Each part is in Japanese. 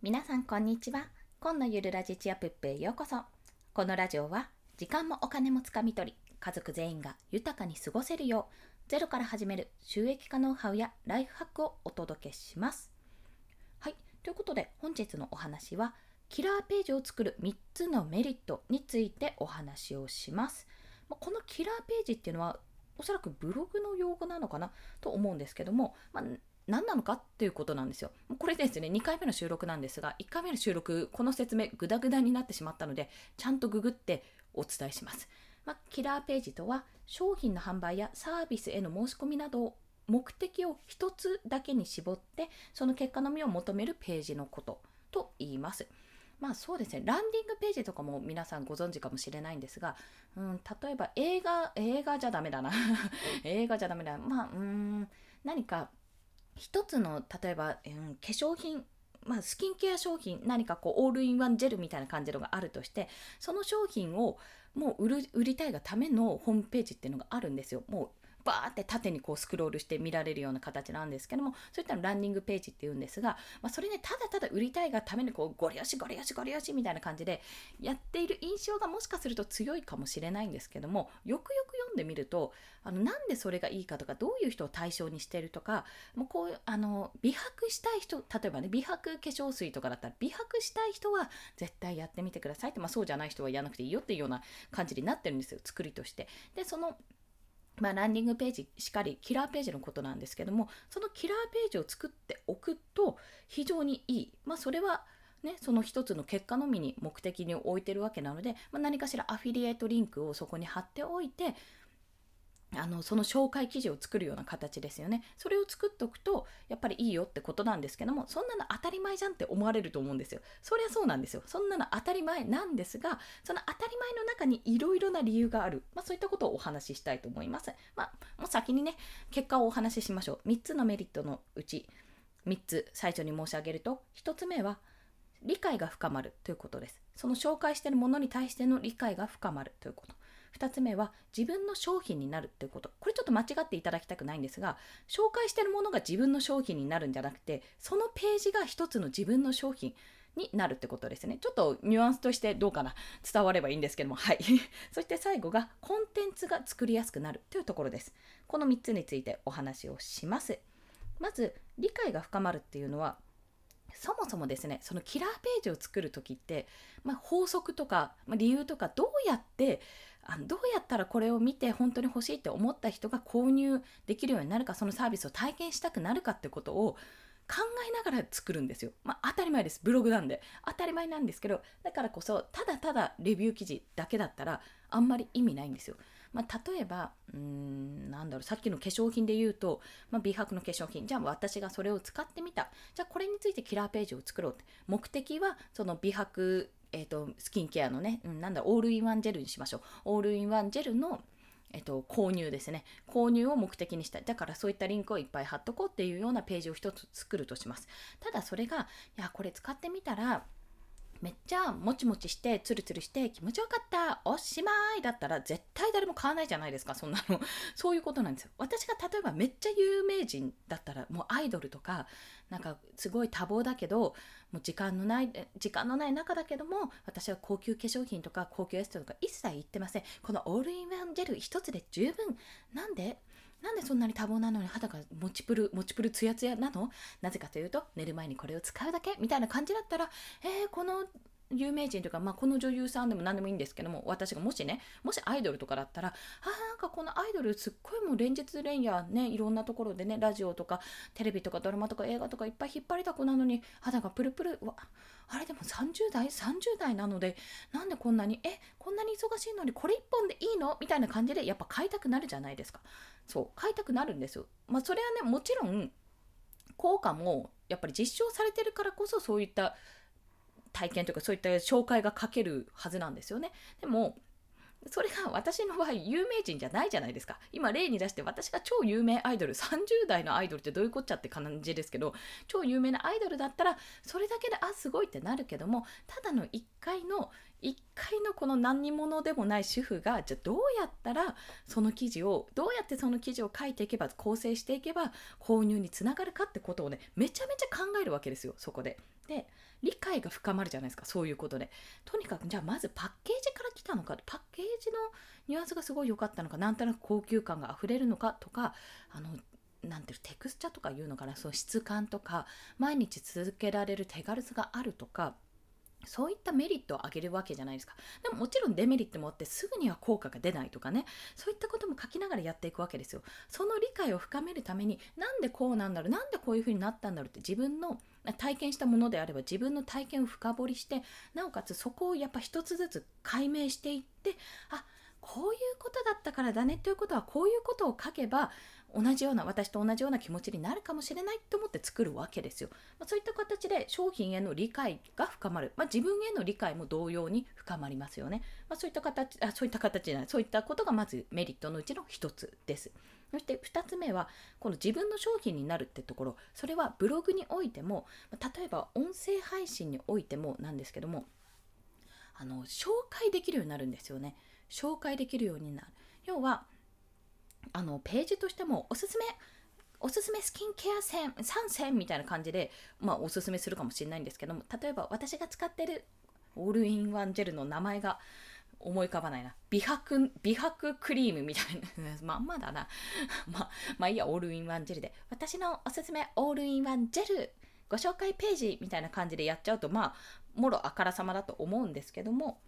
皆さんこんにちは。今のゆるラジチアプップへようこそ。このラジオは時間もお金もつかみ取り家族全員が豊かに過ごせるようゼロから始める収益化ノウハウやライフハックをお届けします。はい。ということで本日のお話はキラーページを作る3つのメリットについてお話をします。このキラーページっていうのはおそらくブログの用語なのかなと思うんですけども、まあ、何なのかっていうことなんですよ。これですね、2回目の収録なんですが、1回目の収録、この説明、グダグダになってしまったので、ちゃんとググってお伝えします。まあ、キラーページとは、商品の販売やサービスへの申し込みなどを目的を1つだけに絞って、その結果のみを求めるページのことと言います。まあそうですね、ランディングページとかも皆さんご存知かもしれないんですが、うん、例えば映画、映画じゃダメだな。映画じゃダメだな。まあ、うん、何か一つの例えば、うん、化粧品まあ、スキンケア商品何かこうオールインワンジェルみたいな感じのがあるとしてその商品をもう売る売りたいがためのホームページっていうのがあるんですよ。もうバーって縦にこうスクロールして見られるような形なんですけどもそういったのランニングページっていうんですが、まあ、それねただただ売りたいがためにこうゴリ押しゴリ押しゴリ押しみたいな感じでやっている印象がもしかすると強いかもしれないんですけどもよくよく読んでみるとあのなんでそれがいいかとかどういう人を対象にしているとかもうこうあの美白したい人例えばね美白化粧水とかだったら美白したい人は絶対やってみてくださいって、まあ、そうじゃない人はやらなくていいよっていうような感じになってるんですよ作りとして。でそのまあ、ランディングページしかりキラーページのことなんですけどもそのキラーページを作っておくと非常にいい、まあ、それはね、その一つの結果のみに目的に置いてるわけなので、まあ、何かしらアフィリエイトリンクをそこに貼っておいてあのその紹介記事を作るような形ですよね。それを作っておくとやっぱりいいよってことなんですけどもそんなの当たり前じゃんって思われると思うんですよ。そりゃそうなんですよ。そんなの当たり前なんですがその当たり前の中にいろいろな理由がある、まあ、そういったことをお話ししたいと思います。まあ、もう先にね結果をお話ししましょう。3つのメリットのうち3つ最初に申し上げると1つ目は理解が深まるということです。その紹介しているものに対しての理解が深まるということ。2つ目は自分の商品になるっていうことこれちょっと間違っていただきたくないんですが紹介してるものが自分の商品になるんじゃなくてそのページが一つの自分の商品になるってことですね。ちょっとニュアンスとしてどうかな伝わればいいんですけども、はい。そして最後がコンテンツが作りやすくなるというところです。この3つについてお話をします。まず、理解が深まるっていうのは、そもそもですねそのキラーページを作る時って、まあ、法則とか、まあ、理由とかどうやってあのどうやったらこれを見て本当に欲しいって思った人が購入できるようになるかそのサービスを体験したくなるかってことを考えながら作るんですよ。まあ当たり前です。ブログなんで。当たり前なんですけど、だからこそ、ただただレビュー記事だけだったら、あんまり意味ないんですよ。まあ、例えば、うーん、なんだろう、さっきの化粧品で言うと、まあ、美白の化粧品。じゃあ私がそれを使ってみた。じゃあこれについてキラーページを作ろうって。目的は、その美白、え、ー、と、スキンケアのね、うん、なんだ、オールインワンジェルにしましょう。オールインワンジェルの、えっと、購入ですね。購入を目的にしたい。だからそういったリンクをいっぱい貼っとこうっていうようなページを一つ作るとします。ただそれが、いや、これ使ってみたら、めっちゃもちもちしてツルツルして気持ちよかったおしまいだったら絶対誰も買わないじゃないですかそんなのそういうことなんですよ私が例えばめっちゃ有名人だったらもうアイドルとかなんかすごい多忙だけどもう時間のない時間のない中だけども私は高級化粧品とか高級エステとか一切行ってません。このオールインワンジェル一つで十分。なんでなんでそんなに多忙なのに肌がもちぷる、もちぷるツヤツヤなの？なぜかというと、寝る前にこれを使うだけ。みたいな感じだったら、えー、この有名人というか、まあ、この女優さんでも何でもいいんですけども、私がもしね、もしアイドルとかだったら、あなんかこのアイドルすっごいもう連日連夜ね、いろんなところでね、ラジオとかテレビとかドラマとか映画とかいっぱい引っ張りだこなのに、肌がプルプル、わ、あれでも30代 ?30 代なので、なんでこんなに、え、こんなに忙しいのにこれ1本でいいの？みたいな感じでやっぱ買いたくなるじゃないですか。そう、買いたくなるんですよ。まあそれはね、もちろん、効果もやっぱり実証されてるからこそそういった体験とかそういった紹介が書けるはずなんですよね。でもそれが私の場合有名人じゃないじゃないですか。今例に出して私が超有名アイドル、30代のアイドルってどういうこっちゃって感じですけど、超有名なアイドルだったらそれだけであ、すごいってなるけども、ただの1回の1回のこの何者でもない主婦がじゃあどうやったらその記事をどうやってその記事を書いていけば構成していけば購入につながるかってことをねめちゃめちゃ考えるわけですよそこで。で理解が深まるじゃないですかそういうことでとにかくじゃあまずパッケージから来たのかパッケージのニュアンスがすごい良かったのかなんとなく高級感があふれるのかとかあのなんていうテクスチャとか言うのかなその質感とか毎日続けられる手軽さがあるとかそういったメリットを上げるわけじゃないですか。でももちろんデメリットもあってすぐには効果が出ないとかね、そういったことも書きながらやっていくわけですよ。その理解を深めるために、なんでこうなんだろう、なんでこういうふうになったんだろうって自分の体験したものであれば自分の体験を深掘りして、なおかつそこをやっぱ一つずつ解明していって、あ、こういうことだったからだねということはこういうことを書けば同じような私と同じような気持ちになるかもしれないと思って作るわけですよ、まあ、そういった形で商品への理解が深まる、まあ、自分への理解も同様に深まりますよね、まあ、そういった形あそういった形じゃない。そういったことがまずメリットのうちの一つです。そして2つ目はこの自分の商品になるってところ。それはブログにおいても例えば音声配信においてもなんですけどもあの紹介できるようになるんですよね。紹介できるようになる。要はあのページとしてもおすすめおすすめスキンケア線3選みたいな感じで、まあ、おすすめするかもしれないんですけども例えば私が使ってるオールインワンジェルの名前が思い浮かばないな。美白美白クリームみたいな まんまだな。ままあいいやオールインワンジェルで。私のおすすめオールインワンジェルご紹介ページみたいな感じでやっちゃうとまあもろあからさまだと思うんですけども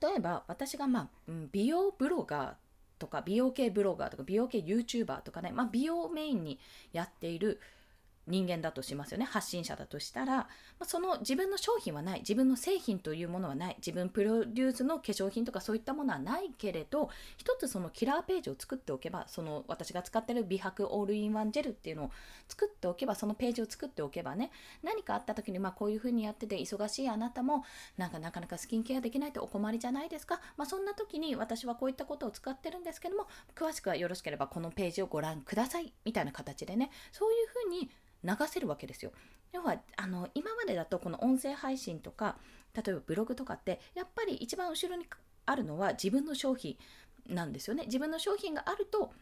例えば私が、まあ、美容ブロガーとか美容系ブロガーとか美容系 YouTuber とかね、まあ、美容メインにやっている人間だとしますよね。発信者だとしたら、ま、その自分の商品はない。自分の製品というものはない。自分プロデュースの化粧品とかそういったものはないけれど一つそのキラーページを作っておけばその私が使ってる美白オールインワンジェルっていうのを作っておけばそのページを作っておけばね何かあった時にまあこういうふうにやってて忙しいあなたもなんかなかなかスキンケアできないとお困りじゃないですか、まあ、そんな時に私はこういったことを使ってるんですけども詳しくはよろしければこのページをご覧ください。みたいな形でね。そういうふうに流せるわけですよ。要はあの今までだとこの音声配信とか例えばブログとかってやっぱり一番後ろにあるのは自分の商品なんですよね。自分の商品があると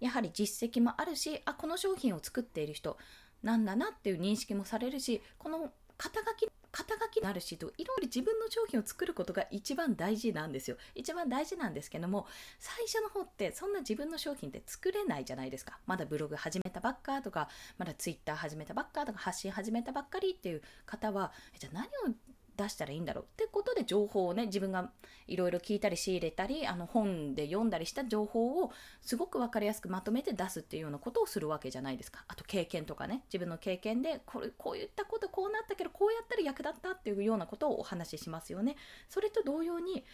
やはり実績もあるしあこの商品を作っている人なんだなっていう認識もされるしこの肩書き肩書きになるしといろいろ自分の商品を作ることが一番大事なんですよ。一番大事なんですけども最初の方ってそんな自分の商品って作れないじゃないですか。まだブログ始めたばっかとかまだツイッター始めたばっかとか発信始めたばっかりっていう方はじゃあ何を出したらいいんだろうってことで情報をね自分がいろいろ聞いたり仕入れたりあの本で読んだりした情報をすごく分かりやすくまとめて出すっていうようなことをするわけじゃないですか。あと経験とかね自分の経験でこれこういったことこうなったけどこうやったら役立ったっていうようなことをお話ししますよね。それと同様に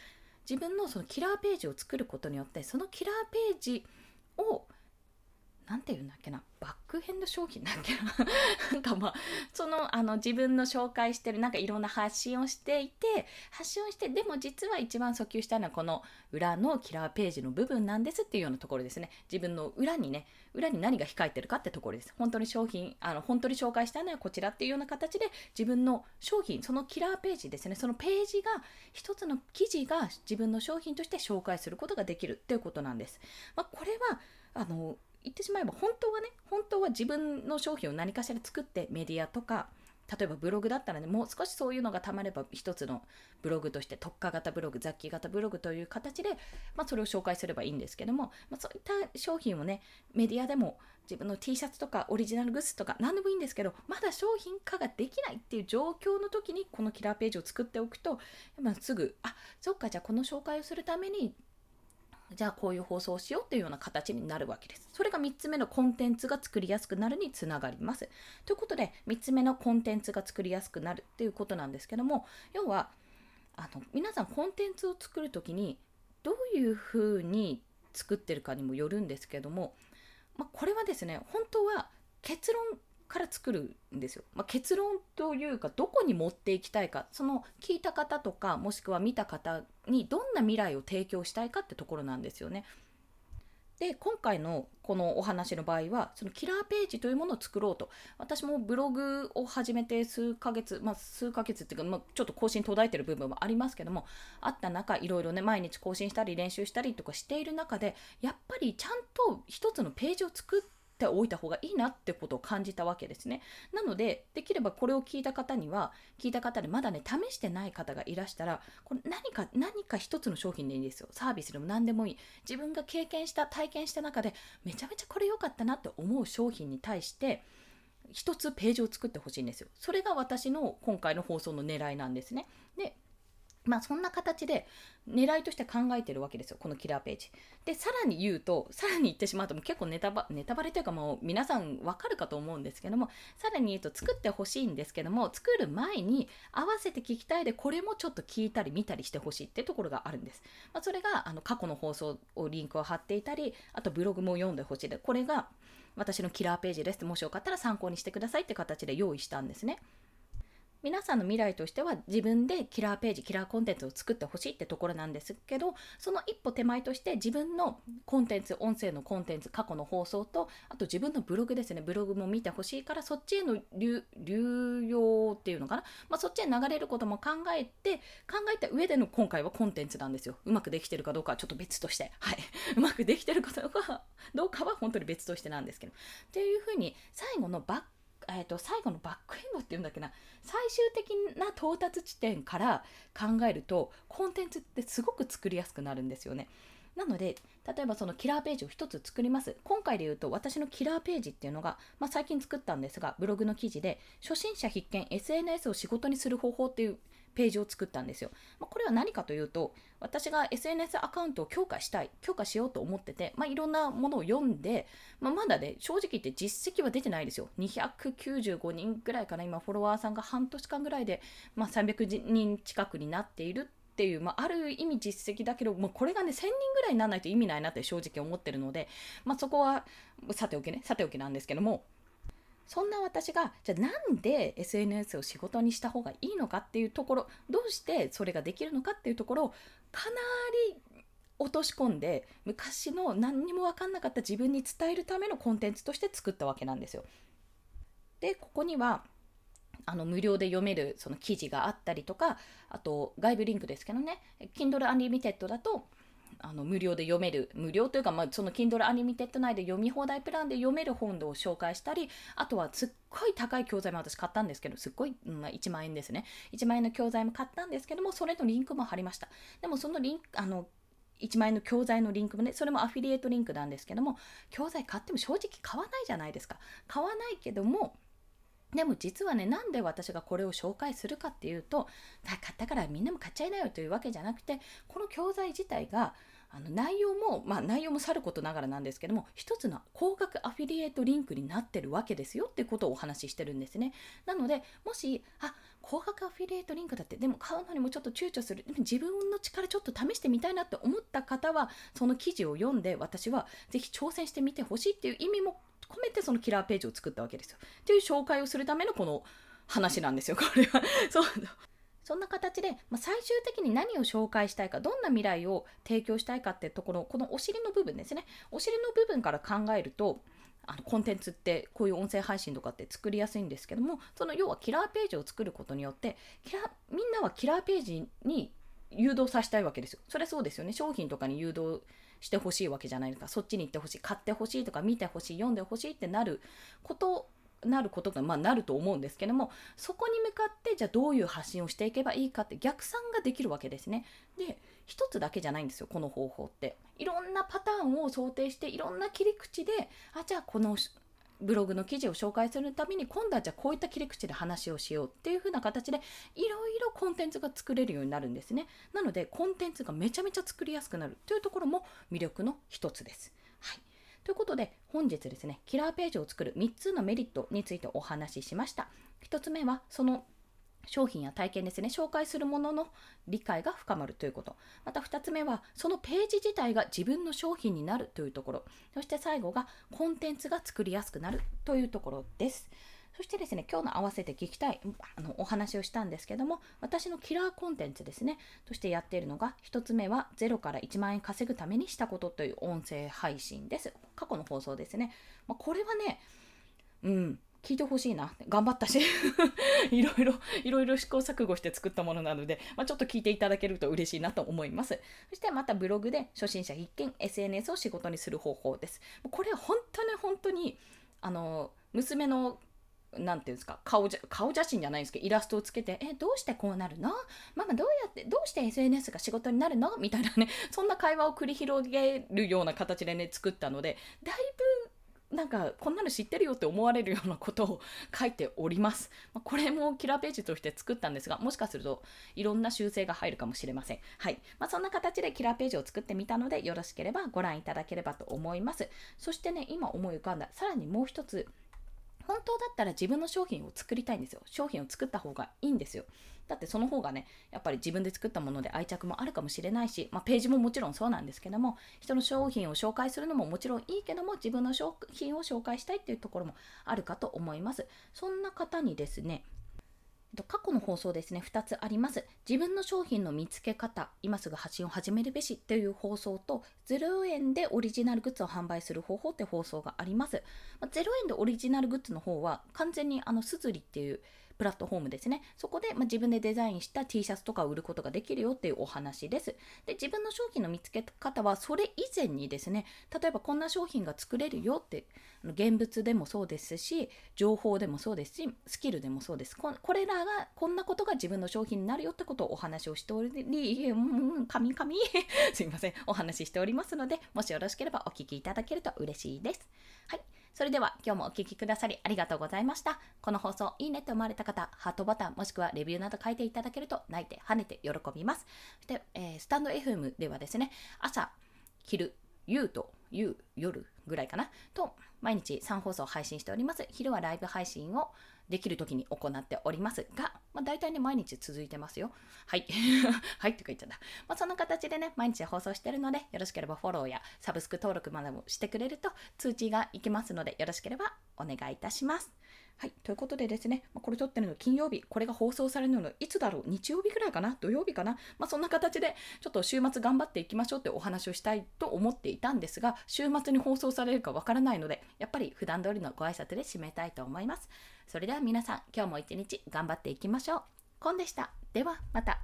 自分のそのキラーページを作ることによってそのキラーページを何て言うんだっけな？バックヘンド商品だっけな？なんかまあそのあの自分の紹介してるなんかいろんな発信をしていて発信をしてでも実は一番訴求したいのはこの裏のキラーページの部分なんですっていうようなところですね。自分の裏にね裏に何が控えてるかってところです。本当に商品あの本当に紹介したいのはこちらっていうような形で自分の商品そのキラーページですね。そのページが一つの記事が自分の商品として紹介することができるっていうことなんです、まあ、これはあの言ってしまえば本当はね本当は自分の商品を何かしら作ってメディアとか例えばブログだったらねもう少しそういうのがたまれば一つのブログとして特化型ブログ雑記型ブログという形で、まあ、それを紹介すればいいんですけども、まあ、そういった商品をねメディアでも自分の T シャツとかオリジナルグッズとか何でもいいんですけどまだ商品化ができないっていう状況の時にこのキラーページを作っておくと、まあ、すぐあそっかじゃあこの紹介をするためにじゃあこういう放送をしようっていうような形になるわけです。それが3つ目のコンテンツが作りやすくなるにつながります。ということで3つ目のコンテンツが作りやすくなるっていうことなんですけども要はあの皆さんコンテンツを作る時にどういうふうに作ってるかにもよるんですけども、まあ、これはですね本当は結論から作るんですよ。まあ、結論というかどこに持っていきたいかその聞いた方とかもしくは見た方にどんな未来を提供したいかってところなんですよね。で今回のこのお話の場合はそのキラーページというものを作ろうと私もブログを始めて数ヶ月まあ数ヶ月っていうか、まあ、ちょっと更新途絶えてる部分もありますけどもあった中いろいろね毎日更新したり練習したりとかしている中でやっぱりちゃんと一つのページを作ってておいた方がいいなってことを感じたわけですね。なので、できればこれを聞いた方には、聞いた方でまだね、試してない方がいらしたら、これ何か、何か一つの商品でいいんですよ。サービスでも何でもいい。自分が経験した、体験した中で、めちゃめちゃこれ良かったなって思う商品に対して、一つページを作ってほしいんですよ。それが私の今回の放送の狙いなんですね。で、まあそんな形で狙いとして考えてるわけですよ、このキラーページ。で、さらに言うと、さらに言ってしまうと結構ネタバネタバレというかもう皆さんわかるかと思うんですけども、さらに言うと作ってほしいんですけども、作る前に合わせて聞きたいでこれもちょっと聞いたり見たりしてほしいってところがあるんです。まあ、それがあの過去の放送をリンクを貼っていたり、あとブログも読んでほしいで、これが私のキラーページです。もしよかったら参考にしてくださいって形で用意したんですね。皆さんの未来としては自分でキラーページキラーコンテンツを作ってほしいってところなんですけどその一歩手前として自分のコンテンツ音声のコンテンツ過去の放送とあと自分のブログですね。ブログも見てほしいからそっちへの流用っていうのかな、まあ、そっちへ流れることも考えて考えた上での今回はコンテンツなんですよ。うまくできてるかどうかはちょっと別として。はい。うまくできてるかどうかどうかは本当に別としてなんですけど。っていうふうに最後のバックえーと、最後のバックエンドっていうんだっけな最終的な到達地点から考えるとコンテンツってすごく作りやすくなるんですよね。なので例えばそのキラーページを1つ作ります今回で言うと私のキラーページっていうのが、まあ、最近作ったんですがブログの記事で初心者必見 SNS を仕事にする方法っていうページを作ったんですよ。まあ、これは何かというと、私が SNS アカウントを強化したい、強化しようと思ってて、まあ、いろんなものを読んで、まあ、まだね、正直言って実績は出てないですよ。295人ぐらいかな、今フォロワーさんが半年間ぐらいで、まあ、300人近くになっているっていう、まあ、ある意味実績だけど、まあ、これがね、1000人ぐらいにならないと意味ないなって正直思ってるので、まあ、そこはさておきね、さておきなんですけども、そんな私がじゃあなんで SNS を仕事にした方がいいのかっていうところどうしてそれができるのかっていうところをかなり落とし込んで昔の何にも分かんなかった自分に伝えるためのコンテンツとして作ったわけなんですよ。でここにはあの無料で読めるその記事があったりとかあと外部リンクですけどね Kindle Unlimited だとあの無料で読める無料というか、まあ、その Kindle Unlimited 内で読み放題プランで読める本を紹介したりあとはすっごい高い教材も私買ったんですけどすっごい、まあ、1万円ですね1万円の教材も買ったんですけどもそれのリンクも貼りましたでもそのリンクあの1万円の教材のリンクもね、それもアフィリエイトリンクなんですけども、教材買っても正直買わないじゃないですか。買わないけども、でも実はね、なんで私がこれを紹介するかっていうと、買ったからみんなも買っちゃいなよというわけじゃなくて、この教材自体があの内容も、まあ、内容もさることながらなんですけども一つの高額アフィリエイトリンクになってるわけですよってことをお話ししてるんですね。なのでもしあ高額アフィリエイトリンクだってでも買うのにもちょっと躊躇する。でも自分の力ちょっと試してみたいなって思った方はその記事を読んで私はぜひ挑戦してみてほしいっていう意味も込めてそのキラーページを作ったわけですよ。っていう紹介をするためのこの話なんですよこれは。そう。そんな形で、まあ、最終的に何を紹介したいか、どんな未来を提供したいかってところ、このお尻の部分ですね。お尻の部分から考えると、あのコンテンツってこういう音声配信とかって作りやすいんですけどもその要はキラーページを作ることによってキラみんなはキラーページに誘導させたいわけですよ。それそうですよね。商品とかに誘導してほしいわけじゃないですか。そっちに行ってほしい買ってほしいとか見てほしい読んでほしいってなることなることが、まあ、なると思うんですけどもそこに向かってじゃあどういう発信をしていけばいいかって逆算ができるわけですね。で一つだけじゃないんですよこの方法って。いろんなパターンを想定していろんな切り口であじゃあこのブログの記事を紹介するために今度はじゃあこういった切り口で話をしようっていう風な形でいろいろコンテンツが作れるようになるんですね。なのでコンテンツがめちゃめちゃ作りやすくなるというところも魅力の一つです。ということで、本日ですね、キラーページを作る3つのメリットについてお話ししました。1つ目は、その商品や体験ですね、紹介するものの理解が深まるということ。また2つ目は、そのページ自体が自分の商品になるというところ。そして最後が、コンテンツが作りやすくなるというところです。そしてですね、今日の合わせて聞きたいあのお話をしたんですけども、私のキラーコンテンツですね、としてやっているのが、1つ目は0から1万円稼ぐためにしたことという音声配信です。過去の放送ですね。まあ、これはね、うん、聞いてほしいな。頑張ったし いろいろ、いろいろ試行錯誤して作ったものなので、まあ、ちょっと聞いていただけると嬉しいなと思います。そしてまたブログで初心者必見 SNS を仕事にする方法です。これ本当に本当に、あの、娘のなんていうんですか顔じゃ顔写真じゃないんですけどイラストをつけて「えどうしてこうなるの？ママどうやってどうして SNS が仕事になるの?」みたいなね そんな会話を繰り広げるような形でね作ったのでだいぶなんかこんなの知ってるよって思われるようなことを書いております。まこれもキラーページとして作ったんですが、もしかするといろんな修正が入るかもしれません。はい。まあ、そんな形でキラーページを作ってみたので、よろしければご覧いただければと思います。そしてね、今思い浮かんだ、さらにもう一つ、本当だったら自分の商品を作りたいんですよ。商品を作った方がいいんですよ。だってその方がね、やっぱり自分で作ったもので愛着もあるかもしれないし、まあ、ページももちろんそうなんですけども、人の商品を紹介するのももちろんいいけども、自分の商品を紹介したいっていうところもあるかと思います。そんな方にですね、過去の放送ですね、2つあります。自分の商品の見つけ方、今すぐ発信を始めるべしという放送と、0円でオリジナルグッズを販売する方法って放送があります。ま0円でオリジナルグッズの方は、完全にあの、すずりっていう、プラットフォームですね。そこで、まあ、自分でデザインした T シャツとかを売ることができるよっていうお話です。で、自分の商品の見つけ方は、それ以前にですね、例えばこんな商品が作れるよって、現物でもそうですし、情報でもそうですし、スキルでもそうです。ここれらが、こんなことが自分の商品になるよってことをお話をしており、うん、神々 すいません、お話ししておりますので、もしよろしければお聞きいただけると嬉しいです。はい。それでは今日もお聴きくださりありがとうございました。この放送いいねって思われた方、ハートボタンもしくはレビューなど書いていただけると泣いて跳ねて喜びます。そして、えー、スタンド FM ではですね、朝、昼、夕と夕、夜ぐらいかなと毎日3放送配信しております。昼はライブ配信をできる時に行っておりますが、まあ、大体ね、毎日続いてますよ。はい。はいとか言っちゃった。まあ、そんな形でね、毎日放送してるので、よろしければフォローやサブスク登録までもしてくれると通知がいきますので、よろしければお願いいたします。はい。ということでですね、まあ、これ撮ってるの金曜日、これが放送されるのいつだろう？日曜日ぐらいかな？土曜日かな？まあ、そんな形で、ちょっと週末頑張っていきましょうってお話をしたいと思っていたんですが、週末に放送されるかわからないので、やっぱり普段通りのご挨拶で締めたいと思います。それでは皆さん、今日も一日頑張っていきましょう。コンでした。では、また。